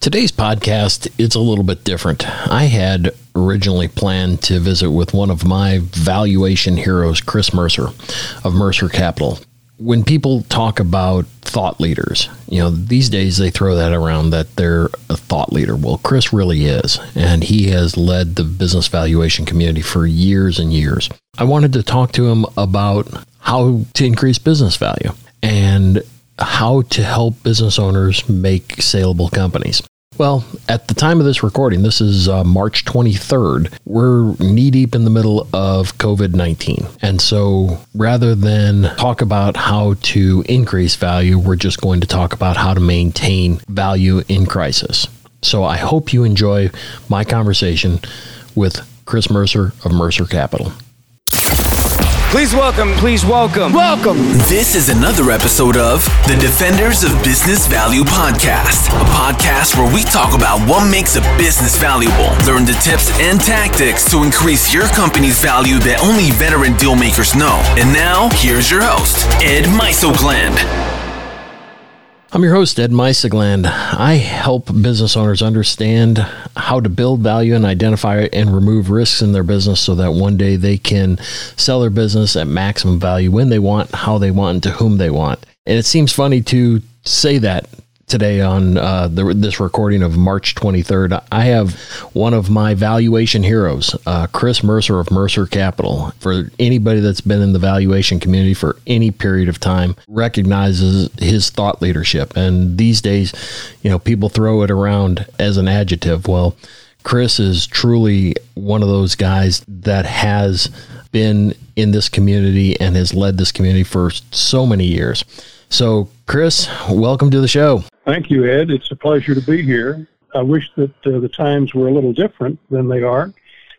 Today's podcast is a little bit different. I had originally planned to visit with one of my valuation heroes, Chris Mercer of Mercer Capital. When people talk about thought leaders, you know, these days they throw that around that they're a thought leader. Well, Chris really is, and he has led the business valuation community for years and years. I wanted to talk to him about how to increase business value and how to help business owners make saleable companies. Well, at the time of this recording, this is uh, March 23rd, we're knee deep in the middle of COVID 19. And so rather than talk about how to increase value, we're just going to talk about how to maintain value in crisis. So I hope you enjoy my conversation with Chris Mercer of Mercer Capital. Please welcome, please welcome, welcome. This is another episode of the Defenders of Business Value podcast, a podcast where we talk about what makes a business valuable, learn the tips and tactics to increase your company's value that only veteran deal makers know. And now, here's your host, Ed Mysogland. I'm your host, Ed Mysogland. I help business owners understand how to build value and identify and remove risks in their business so that one day they can sell their business at maximum value when they want, how they want, and to whom they want. And it seems funny to say that today on uh, the, this recording of March 23rd. I have one of my valuation heroes, uh, Chris Mercer of Mercer Capital. For anybody that's been in the valuation community for any period of time, recognizes his thought leadership. And these days, you know, people throw it around as an adjective. Well, Chris is truly one of those guys that has been in this community and has led this community for so many years. So, Chris, welcome to the show. Thank you, Ed. It's a pleasure to be here. I wish that uh, the times were a little different than they are,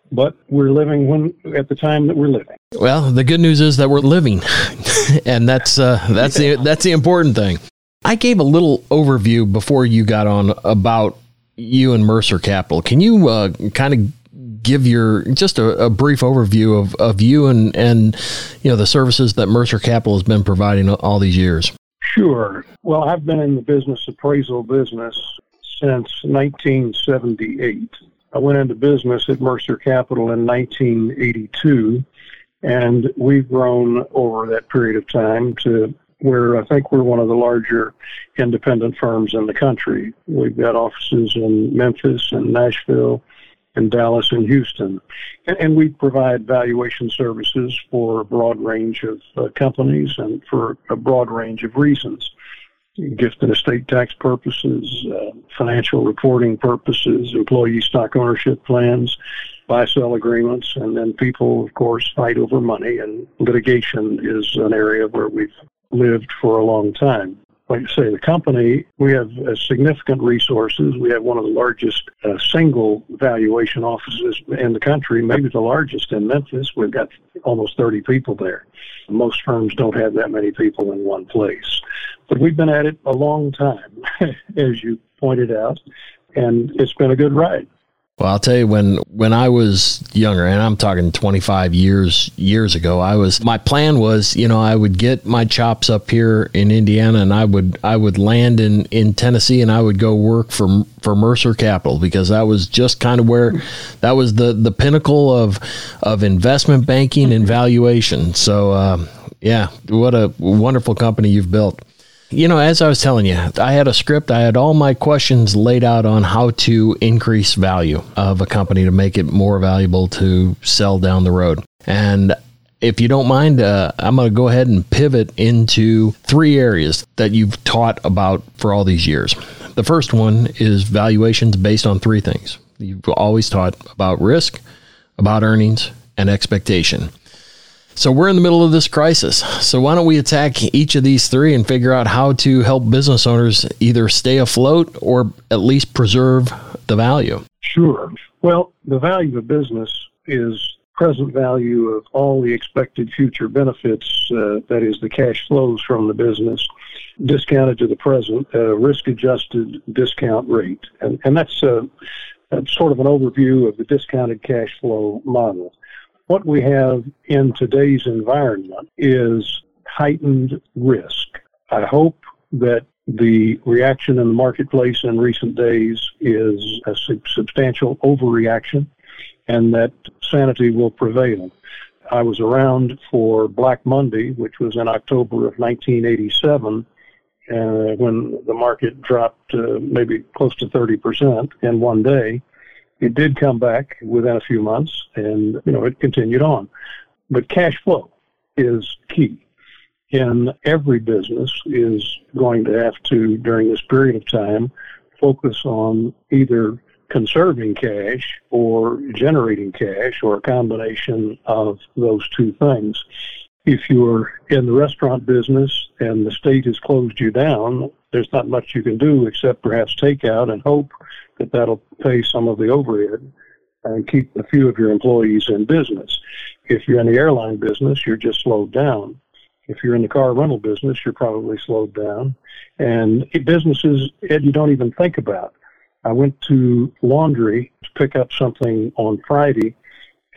but we're living when at the time that we're living. Well, the good news is that we're living, and that's uh, that's yeah. the that's the important thing. I gave a little overview before you got on about you and Mercer Capital. Can you uh, kind of give your just a, a, brief overview of, of you and and you know the services that Mercer Capital has been providing all these years? Sure. Well, I've been in the business appraisal business since 1978. I went into business at Mercer Capital in 1982, and we've grown over that period of time to where I think we're one of the larger independent firms in the country. We've got offices in Memphis and Nashville in Dallas and Houston. And, and, we provide valuation services for a broad range of uh, companies and for a broad range of reasons. Gift and estate tax purposes, uh, financial reporting purposes, employee stock ownership plans, buy sell agreements, and then people, of course, fight over money. And litigation is an area where we've lived for a long time like I say, the company, we have uh, significant resources. We have one of the largest uh, single valuation offices in the country, maybe the largest in Memphis. We've got almost 30 people there. Most firms don't have that many people in one place. But we've been at it a long time, as you pointed out, and it's been a good ride. Well, I'll tell you when when I was younger, and I'm talking 25 years years ago, I was my plan was, you know, I would get my chops up here in Indiana, and I would I would land in in Tennessee, and I would go work for for Mercer Capital because that was just kind of where that was the the pinnacle of of investment banking and valuation. So, uh, yeah, what a wonderful company you've built. You know, as I was telling you, I had a script. I had all my questions laid out on how to increase value of a company to make it more valuable to sell down the road. And if you don't mind, uh, I'm going to go ahead and pivot into three areas that you've taught about for all these years. The first one is valuations based on three things. You've always taught about risk, about earnings, and expectation. So we're in the middle of this crisis. So why don't we attack each of these three and figure out how to help business owners either stay afloat or at least preserve the value? Sure. Well, the value of business is present value of all the expected future benefits, uh, that is, the cash flows from the business, discounted to the present, uh, risk adjusted discount rate. And, and that's, uh, that's sort of an overview of the discounted cash flow model. What we have in today's environment is heightened risk. I hope that the reaction in the marketplace in recent days is a substantial overreaction and that sanity will prevail. I was around for Black Monday, which was in October of 1987, uh, when the market dropped uh, maybe close to 30% in one day. It did come back within a few months, and you know it continued on. But cash flow is key in every business is going to have to, during this period of time, focus on either conserving cash or generating cash or a combination of those two things. If you're in the restaurant business and the state has closed you down, there's not much you can do except perhaps take out and hope that that'll pay some of the overhead and keep a few of your employees in business. If you're in the airline business, you're just slowed down. If you're in the car rental business, you're probably slowed down. And businesses, Ed, you don't even think about. I went to laundry to pick up something on Friday,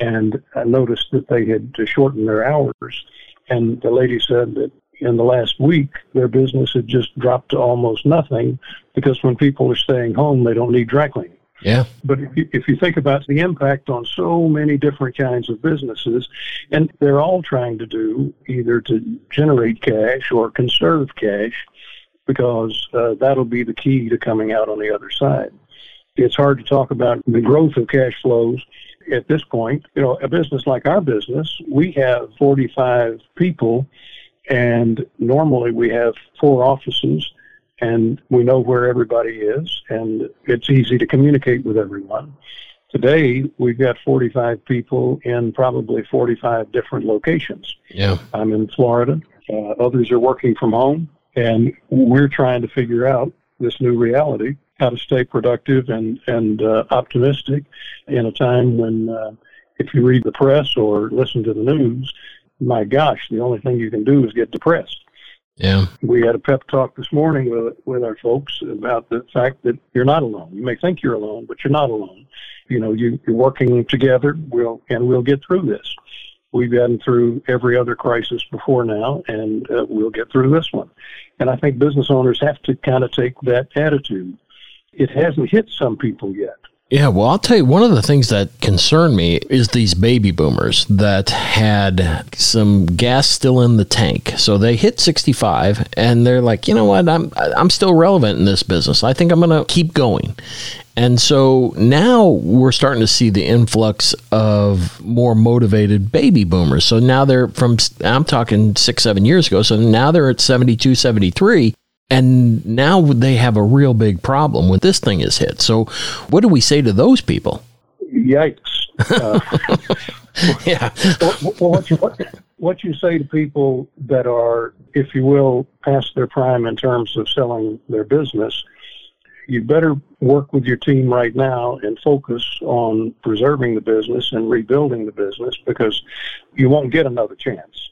and I noticed that they had shortened their hours. And the lady said that in the last week, their business had just dropped to almost nothing because when people are staying home, they don't need dry cleaning. Yeah. But if you, if you think about the impact on so many different kinds of businesses, and they're all trying to do either to generate cash or conserve cash, because uh, that'll be the key to coming out on the other side. It's hard to talk about the growth of cash flows at this point. You know, a business like our business, we have 45 people, and normally we have four offices and we know where everybody is, and it's easy to communicate with everyone. Today, we've got 45 people in probably 45 different locations. Yeah. I'm in Florida. Uh, others are working from home, and we're trying to figure out this new reality, how to stay productive and, and uh, optimistic in a time when, uh, if you read the press or listen to the news, my gosh, the only thing you can do is get depressed. Yeah. We had a pep talk this morning with with our folks about the fact that you're not alone. You may think you're alone, but you're not alone. You know, you, you're working together. We'll and we'll get through this. We've gotten through every other crisis before now, and uh, we'll get through this one. And I think business owners have to kind of take that attitude. It hasn't hit some people yet. Yeah, well, I'll tell you, one of the things that concern me is these baby boomers that had some gas still in the tank. So they hit 65 and they're like, you know what, I'm, I'm still relevant in this business. I think I'm going to keep going. And so now we're starting to see the influx of more motivated baby boomers. So now they're from, I'm talking six, seven years ago. So now they're at 72, 73 and now they have a real big problem when this thing is hit. So, what do we say to those people? Yikes. Uh, yeah. well, what, you, what, what you say to people that are, if you will, past their prime in terms of selling their business, you better work with your team right now and focus on preserving the business and rebuilding the business because you won't get another chance.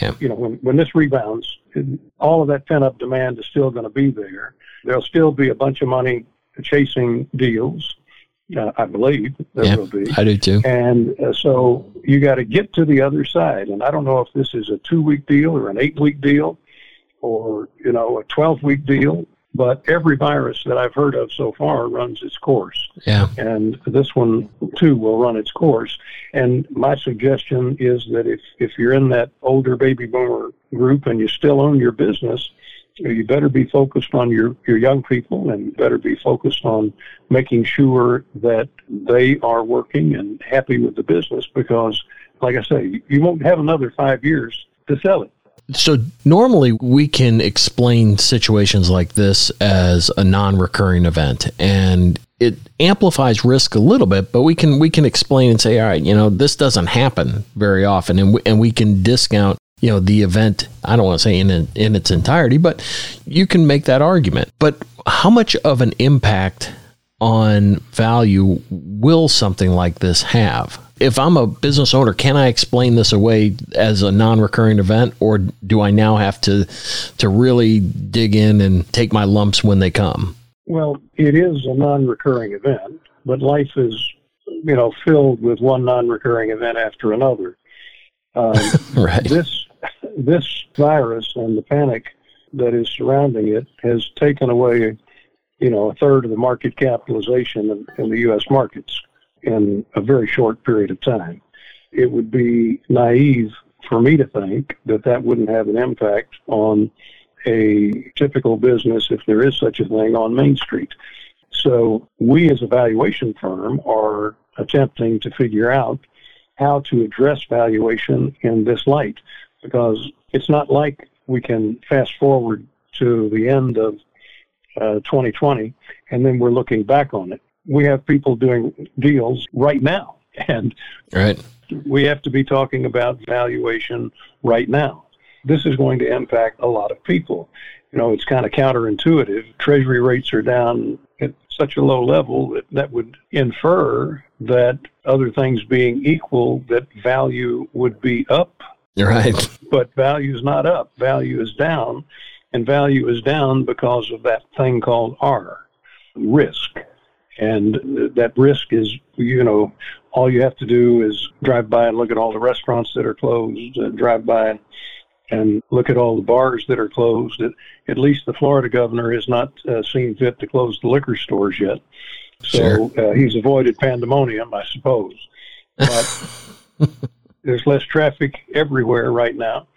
Yeah. You know, when, when this rebounds, all of that pent up demand is still going to be there. There'll still be a bunch of money chasing deals. Uh, I believe there yeah, will be. I do too. And uh, so you got to get to the other side. And I don't know if this is a two week deal or an eight week deal or, you know, a 12 week deal but every virus that I've heard of so far runs its course. Yeah. And this one too will run its course. And my suggestion is that if, if you're in that older baby boomer group and you still own your business, you better be focused on your, your young people and better be focused on making sure that they are working and happy with the business because, like I say, you won't have another five years to sell it. So normally we can explain situations like this as a non-recurring event and it amplifies risk a little bit, but we can we can explain and say, all right, you know, this doesn't happen very often, and we, and we can discount, you know, the event. I don't want to say in in its entirety, but you can make that argument. But how much of an impact on value will something like this have? If I'm a business owner, can I explain this away as a non-recurring event, or do I now have to to really dig in and take my lumps when they come? Well, it is a non-recurring event, but life is, you know, filled with one non-recurring event after another. Um, right. This this virus and the panic that is surrounding it has taken away, you know, a third of the market capitalization in, in the U.S. markets in a very short period of time. It would be naive for me to think that that wouldn't have an impact on a typical business, if there is such a thing, on Main Street. So we as a valuation firm are attempting to figure out how to address valuation in this light because it's not like we can fast forward to the end of uh, 2020 and then we're looking back on it. We have people doing deals right now and right. we have to be talking about valuation right now. This is going to impact a lot of people. You know, it's kind of counterintuitive. Treasury rates are down at such a low level that that would infer that other things being equal, that value would be up. You're Right. But value is not up. Value is down. And value is down because of that thing called R, risk. And that risk is, you know, all you have to do is drive by and look at all the restaurants that are closed, uh, drive by and look at all the bars that are closed. At, at least the Florida governor has not uh, seen fit to close the liquor stores yet. So sure. uh, he's avoided pandemonium, I suppose. But there's less traffic everywhere right now.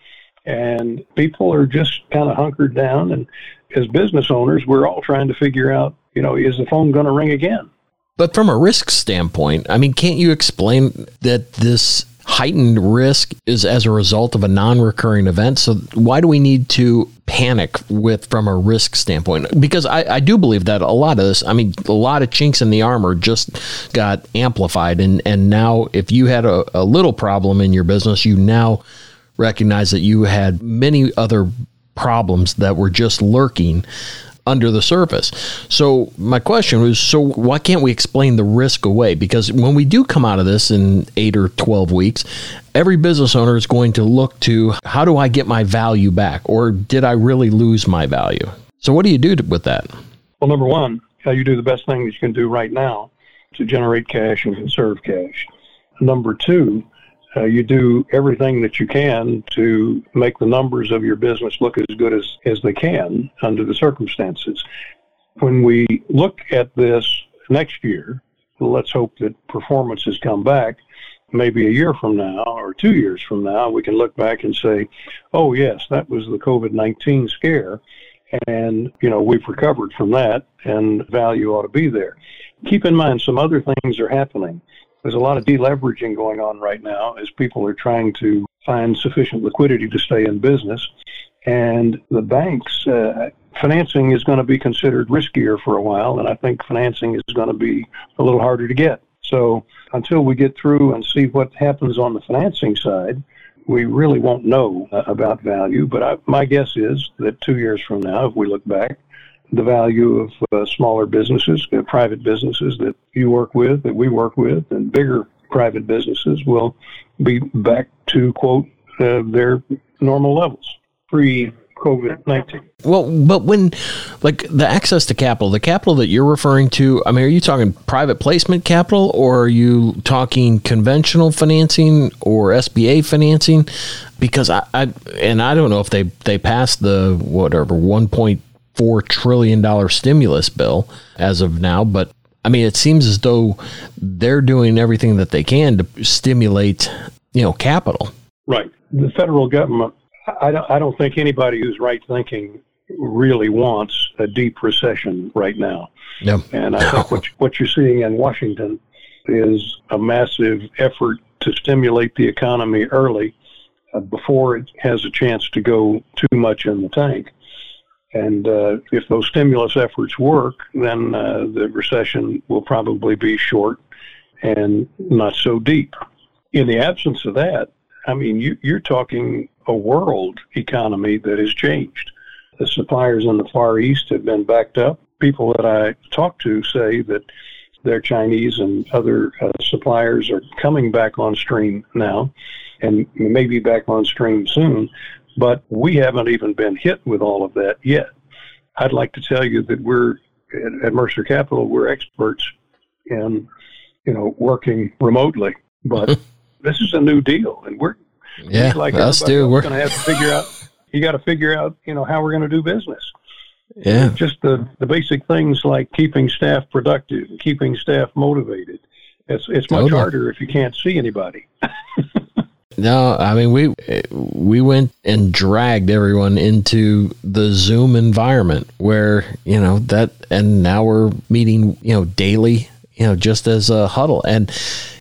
And people are just kind of hunkered down. And as business owners, we're all trying to figure out, you know, is the phone going to ring again? But from a risk standpoint, I mean, can't you explain that this heightened risk is as a result of a non-recurring event. So why do we need to panic with from a risk standpoint? Because I, I do believe that a lot of this, I mean, a lot of chinks in the armor just got amplified, and and now if you had a, a little problem in your business, you now recognize that you had many other problems that were just lurking under the surface. So my question was, so why can't we explain the risk away? Because when we do come out of this in eight or 12 weeks, every business owner is going to look to how do I get my value back? Or did I really lose my value? So what do you do with that? Well, number one, how you do the best thing that you can do right now to generate cash and conserve cash. Number two, uh, you do everything that you can to make the numbers of your business look as good as, as they can under the circumstances. When we look at this next year, let's hope that performance has come back. Maybe a year from now or two years from now, we can look back and say, oh, yes, that was the COVID 19 scare. And, you know, we've recovered from that and value ought to be there. Keep in mind, some other things are happening. There's a lot of deleveraging going on right now as people are trying to find sufficient liquidity to stay in business. And the banks, uh, financing is going to be considered riskier for a while, and I think financing is going to be a little harder to get. So until we get through and see what happens on the financing side, we really won't know uh, about value. But I, my guess is that two years from now, if we look back, the value of uh, smaller businesses, uh, private businesses that you work with, that we work with, and bigger private businesses will be back to, quote, uh, their normal levels pre COVID 19. Well, but when, like, the access to capital, the capital that you're referring to, I mean, are you talking private placement capital or are you talking conventional financing or SBA financing? Because I, I and I don't know if they, they passed the whatever 1.2 four trillion dollar stimulus bill as of now, but I mean, it seems as though they're doing everything that they can to stimulate, you know, capital. Right. The federal government. I don't. I don't think anybody who's right thinking really wants a deep recession right now. No. And I think what what you're seeing in Washington is a massive effort to stimulate the economy early uh, before it has a chance to go too much in the tank. And uh, if those stimulus efforts work, then uh, the recession will probably be short and not so deep. In the absence of that, I mean, you, you're talking a world economy that has changed. The suppliers in the Far East have been backed up. People that I talk to say that their Chinese and other uh, suppliers are coming back on stream now and maybe back on stream soon. But we haven't even been hit with all of that yet. I'd like to tell you that we're at, Mercer Capital, we're experts in, you know, working remotely. But this is a new deal, and we're yeah, like us too. We're going to have to figure out, you got to figure out, you know, how we're going to do business. Yeah. Just the, the basic things like keeping staff productive keeping staff motivated. It's, it's much Totally. harder if you can't see anybody. No, I mean we we went and dragged everyone into the Zoom environment where you know that, and now we're meeting you know daily, you know just as a huddle, and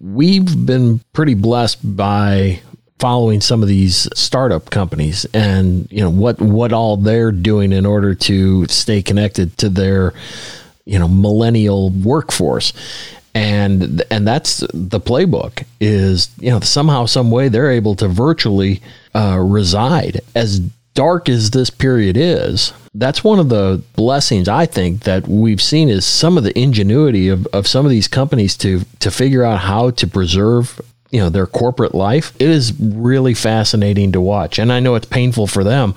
we've been pretty blessed by following some of these startup companies and you know what what all they're doing in order to stay connected to their you know millennial workforce and and that's the playbook is you know somehow some way they're able to virtually uh, reside. As dark as this period is that's one of the blessings i think that we've seen is some of the ingenuity of, of some of these companies to to figure out how to preserve you know their corporate life. It is really fascinating to watch. And i know it's painful for them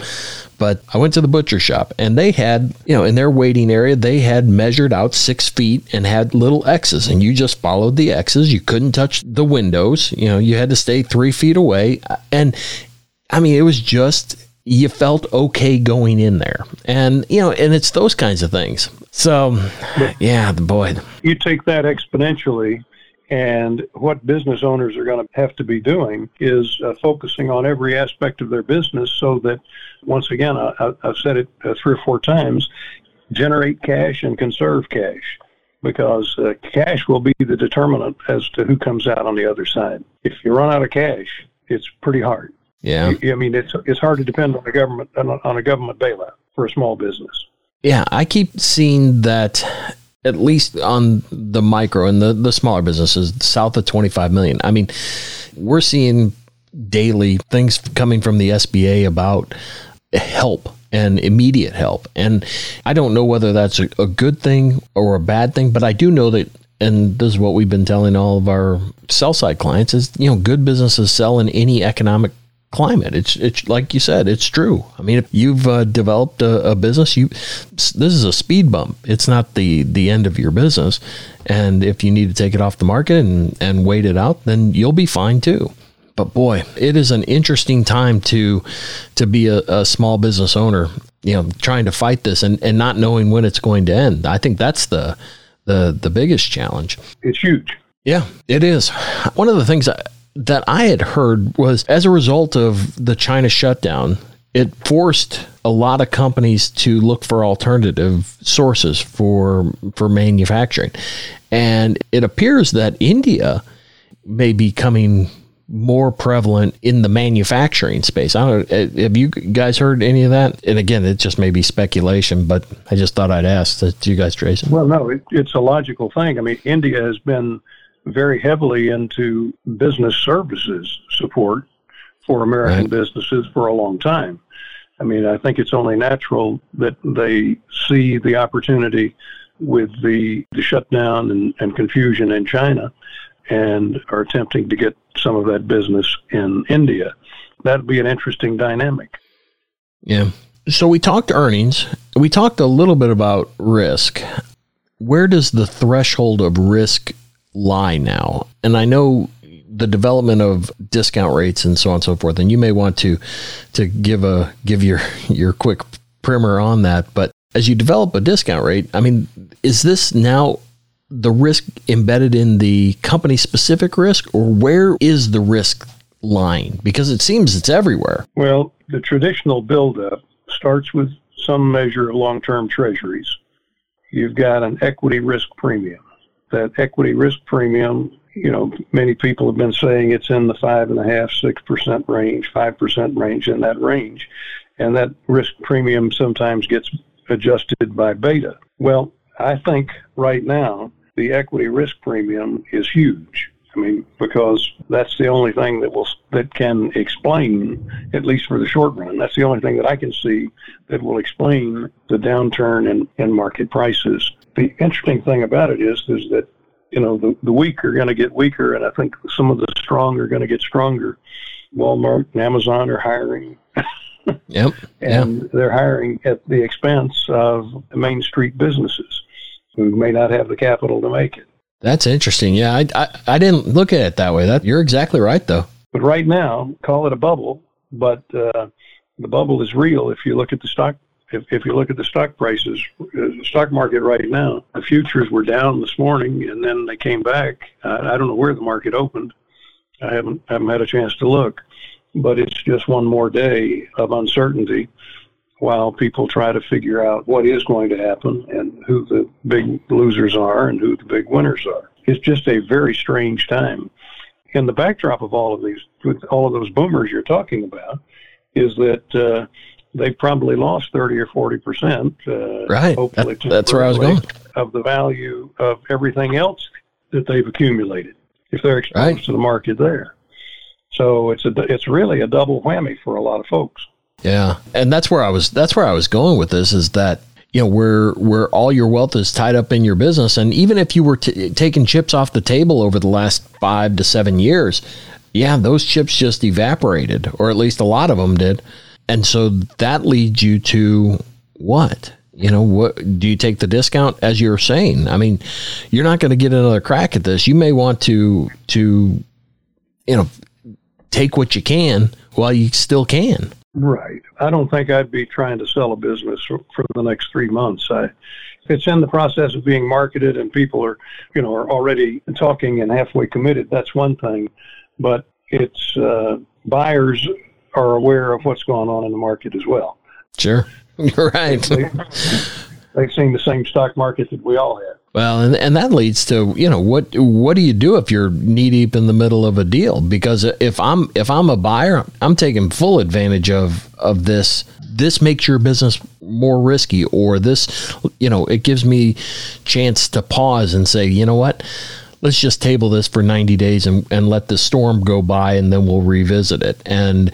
but I went to the butcher shop and they had, you know, in their waiting area, they had measured out six feet and had little X's, and you just followed the X's. You couldn't touch the windows. You know, you had to stay three feet away. And I mean, it was just, you felt okay going in there. And, you know, and it's those kinds of things. So, yeah, the boy. you take that exponentially and what business owners are going to have to be doing is uh, focusing on every aspect of their business so that once again I, i've said it uh, three or four times generate cash and conserve cash. Because uh, cash will be the determinant as to who comes out on the other side. If you run out of cash it's pretty hard. Yeah. i mean it's it's hard to depend on the government on a government bailout for a small business. Yeah, I keep seeing that at least on the micro and the, the smaller businesses south of 25 million. I mean, we're seeing daily things coming from the SBA about help and immediate help. And I don't know whether that's a, a good thing or a bad thing, but I do know that and this is what we've been telling all of our sell side clients is you know good businesses sell in any economic climate. It's it's like you said, it's true. I mean, if you've uh, developed a, a business, you this is a speed bump. It's not the the end of your business. And if you need to take it off the market and and wait it out, then you'll be fine too. But boy, it is an interesting time to to be a, a small business owner. You know, trying to fight this and and not knowing when it's going to end. I think that's the the the biggest challenge. it's huge Yeah, it is. One of the things that, that I had heard was as a result of the China shutdown, it forced a lot of companies to look for alternative sources for for manufacturing. And it appears that India may be coming more prevalent in the manufacturing space. I don't know. Have you guys heard any of that? And again, it just may be speculation, but I just thought I'd ask that you guys, Jason. Well, no, it, it's a logical thing. I mean, India has been very heavily into business services support for American Right. businesses for a long time. I mean, I think it's only natural that they see the opportunity with the, the shutdown and, and confusion in China and are attempting to get some of that business in India. That'd be an interesting dynamic. Yeah. So we talked earnings. We talked a little bit about risk. Where does the threshold of risk lie now? And I know the development of discount rates and so on and so forth. And you may want to to give a give your your quick primer on that. But as you develop a discount rate, I mean, is this now the risk embedded in the company specific risk, or where is the risk lying? Because it seems it's everywhere. Well, the traditional buildup starts with some measure of long term treasuries. You've got an equity risk premium. That equity risk premium, you know, many people have been saying it's in the five and a half, six percent range, five percent range, in that range. And that risk premium sometimes gets adjusted by beta. Well, I think right now the equity risk premium is huge. I mean, because that's the only thing that will that can explain, at least for the short run, that's the only thing that I can see that will explain the downturn in, in market prices. The interesting thing about it is is that you know the, the weak are going to get weaker, and I think some of the strong are going to get stronger. Walmart and Amazon are hiring, Yep. And they're hiring at the expense of Main Street businesses who may not have the capital to make it. That's interesting. Yeah, I, I I didn't look at it that way. That you're exactly right though. But right now, call it a bubble, but uh, the bubble is real if you look at the stock if, if you look at the stock prices, uh, the stock market right now, the futures were down this morning and then they came back. I, I don't know where the market opened. I haven't haven't had a chance to look, but it's just one more day of uncertainty while people try to figure out what is going to happen and who the big losers are and who the big winners are. It's just a very strange time. And the backdrop of all of these, with all of those boomers you're talking about, is that uh, they probably lost 30 or 40 percent. Uh, right. That, that's where I was going. Of the value of everything else that they've accumulated, if they're exposed right. to the market there. So it's a it's really a double whammy for a lot of folks. Yeah, and that's where I was. That's where I was going with this. Is that you know where where all your wealth is tied up in your business, and even if you were t- taking chips off the table over the last five to seven years, yeah, those chips just evaporated, or at least a lot of them did. And so that leads you to what? You know, what do you take the discount as you're saying? I mean, you're not going to get another crack at this. You may want to to you know, take what you can while you still can. Right. I don't think I'd be trying to sell a business for, for the next 3 months. I if it's in the process of being marketed and people are, you know, are already talking and halfway committed, that's one thing. But it's uh, buyers are aware of what's going on in the market as well. Sure, you're right. They, they've seen the same stock market that we all have. Well, and, and that leads to you know what what do you do if you're knee deep in the middle of a deal? Because if I'm if I'm a buyer, I'm taking full advantage of of this. This makes your business more risky, or this, you know, it gives me chance to pause and say, you know what, let's just table this for 90 days and, and let the storm go by and then we'll revisit it. And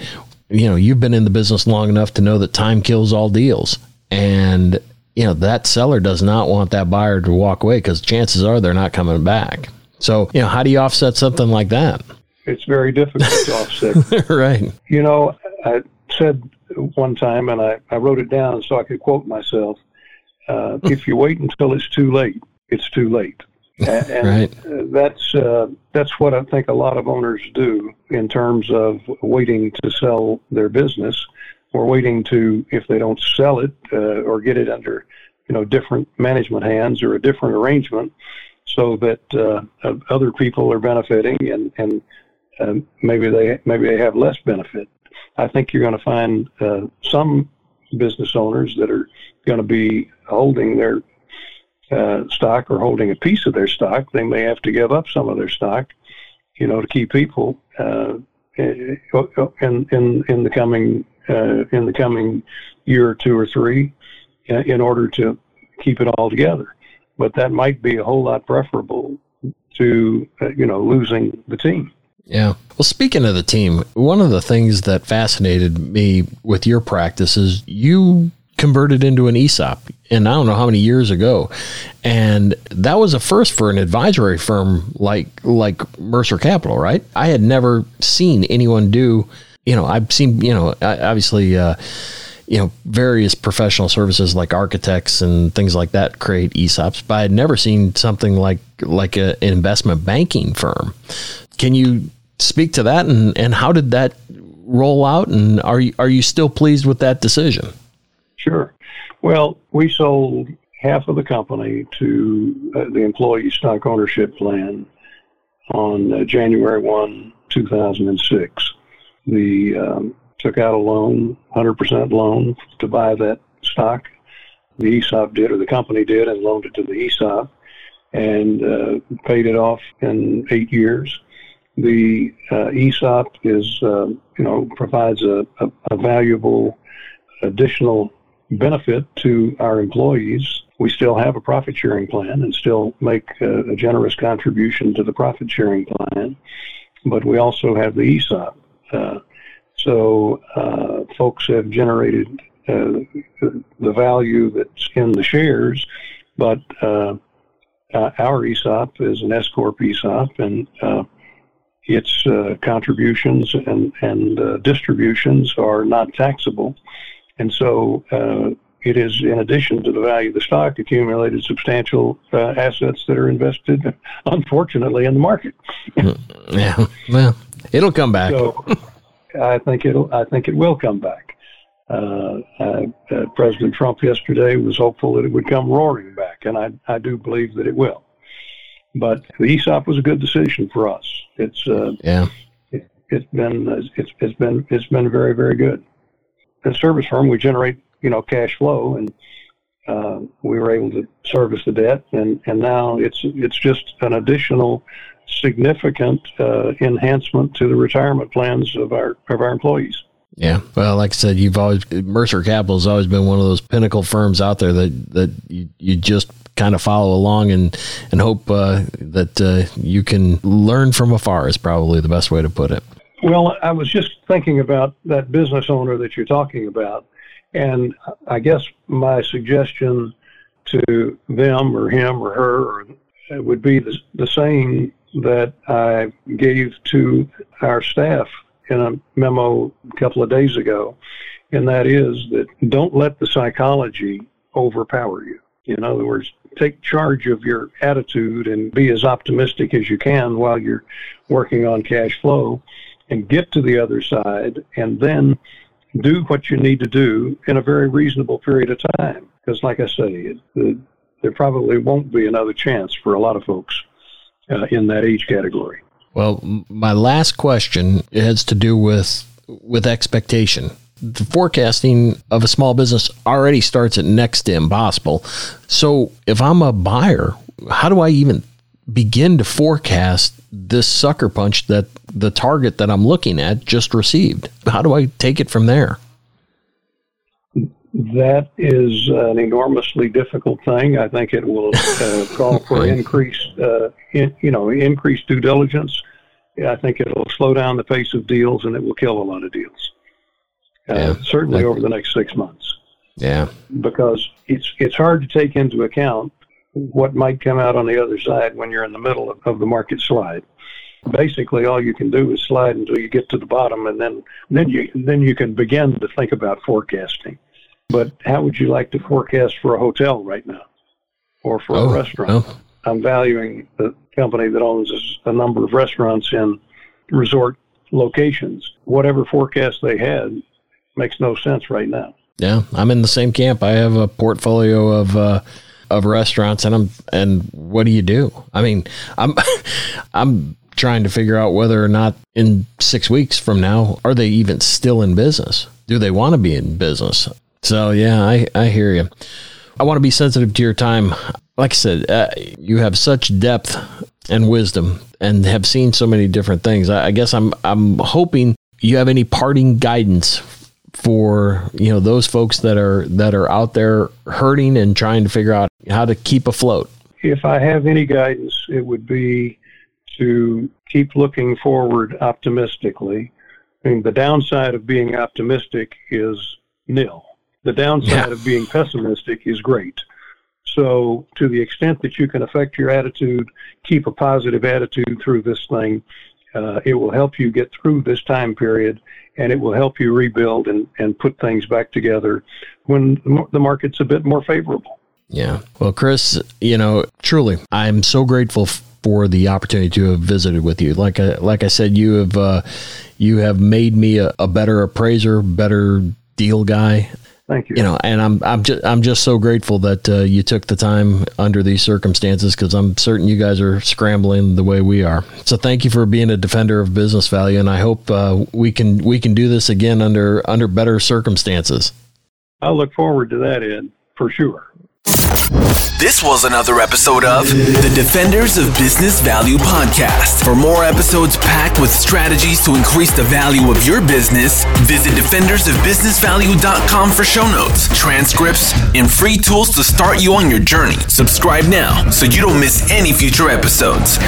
you know, you've been in the business long enough to know that time kills all deals. And, you know, that seller does not want that buyer to walk away because chances are they're not coming back. So, you know, how do you offset something like that? It's very difficult to offset. right. You know, I said one time, and I, I wrote it down so I could quote myself uh, if you wait until it's too late, it's too late. And right. that's uh, that's what I think a lot of owners do in terms of waiting to sell their business, or waiting to if they don't sell it uh, or get it under you know different management hands or a different arrangement, so that uh, other people are benefiting and and um, maybe they maybe they have less benefit. I think you're going to find uh, some business owners that are going to be holding their uh, stock or holding a piece of their stock, they may have to give up some of their stock, you know, to keep people uh, in in in the coming uh, in the coming year or two or three, uh, in order to keep it all together. But that might be a whole lot preferable to uh, you know losing the team. Yeah. Well, speaking of the team, one of the things that fascinated me with your practice is you converted into an ESOP, and I don't know how many years ago, and that was a first for an advisory firm like like Mercer Capital, right? I had never seen anyone do. You know, I've seen you know obviously. Uh, you know, various professional services like architects and things like that create ESOPs, but I had never seen something like like a, an investment banking firm. Can you speak to that and, and how did that roll out and are you, are you still pleased with that decision? Sure. Well, we sold half of the company to uh, the employee stock ownership plan on uh, January 1, 2006. We um, took out a loan, 100% loan, to buy that stock. The ESOP did, or the company did, and loaned it to the ESOP and uh, paid it off in eight years. The uh, ESOP is, uh, you know, provides a, a, a valuable additional benefit to our employees. We still have a profit sharing plan and still make a, a generous contribution to the profit sharing plan, but we also have the ESOP. Uh, so uh, folks have generated uh, the value that's in the shares, but our ESOP is an S corp ESOP, and its contributions and and distributions are not taxable. And so it is, in addition to the value of the stock, accumulated substantial uh, assets that are invested, unfortunately, in the market. Mm, yeah, well, it'll come back. So I think it'll. I think it will come back. Uh, uh, President Trump yesterday was hopeful that it would come roaring back, and I, I do believe that it will. But the ESOP was a good decision for us. It's uh, yeah, it, has been it's it's been it's been very very good. As a service firm, we generate you know cash flow, and uh, we were able to service the debt, and and now it's it's just an additional significant uh, enhancement to the retirement plans of our of our employees. Yeah. Well, like I said, you've always Mercer Capital has always been one of those pinnacle firms out there that that you, you just kind of follow along and and hope uh, that uh, you can learn from afar is probably the best way to put it. Well, I was just thinking about that business owner that you're talking about, and I guess my suggestion to them or him or her would be the, the same that I gave to our staff in a memo a couple of days ago, and that is that don't let the psychology overpower you. In other words, take charge of your attitude and be as optimistic as you can while you're working on cash flow and get to the other side and then do what you need to do in a very reasonable period of time. Because, like I say, it, there probably won't be another chance for a lot of folks uh, in that age category. Well, my last question has to do with with expectation. The forecasting of a small business already starts at next to impossible. So, if I'm a buyer, how do I even begin to forecast this sucker punch that the target that I'm looking at just received? How do I take it from there? That is an enormously difficult thing. I think it will uh, call for increased, uh, in, you know, increased due diligence. I think it'll slow down the pace of deals, and it will kill a lot of deals. Uh, yeah, certainly like, over the next six months. Yeah, because it's it's hard to take into account what might come out on the other side when you're in the middle of, of the market slide. Basically, all you can do is slide until you get to the bottom, and then then you then you can begin to think about forecasting. But how would you like to forecast for a hotel right now or for oh, a restaurant? I'm valuing the company that owns a number of restaurants in resort locations. Whatever forecast they had makes no sense right now. Yeah, I'm in the same camp. I have a portfolio of uh, of restaurants, and I'm and what do you do? I mean, I'm I'm trying to figure out whether or not in six weeks from now are they even still in business? Do they want to be in business? So yeah, I I hear you. I want to be sensitive to your time. Like I said, uh, you have such depth and wisdom, and have seen so many different things. I, I guess I'm I'm hoping you have any parting guidance for you know those folks that are that are out there hurting and trying to figure out how to keep afloat. If I have any guidance, it would be to keep looking forward optimistically. I mean, the downside of being optimistic is nil. The downside yeah. of being pessimistic is great. So, to the extent that you can affect your attitude, keep a positive attitude through this thing, uh, it will help you get through this time period and it will help you rebuild and, and put things back together when the market's a bit more favorable. Yeah. Well, Chris, you know, truly, I'm so grateful for the opportunity to have visited with you. Like I, like I said, you have uh, you have made me a, a better appraiser, better deal guy. Thank you. You know, and I'm I'm just I'm just so grateful that uh, you took the time under these circumstances because I'm certain you guys are scrambling the way we are. So thank you for being a defender of business value, and I hope uh, we can we can do this again under under better circumstances. I look forward to that, Ed, for sure. This was another episode of the Defenders of Business Value podcast. For more episodes packed with strategies to increase the value of your business, visit defendersofbusinessvalue.com for show notes, transcripts, and free tools to start you on your journey. Subscribe now so you don't miss any future episodes.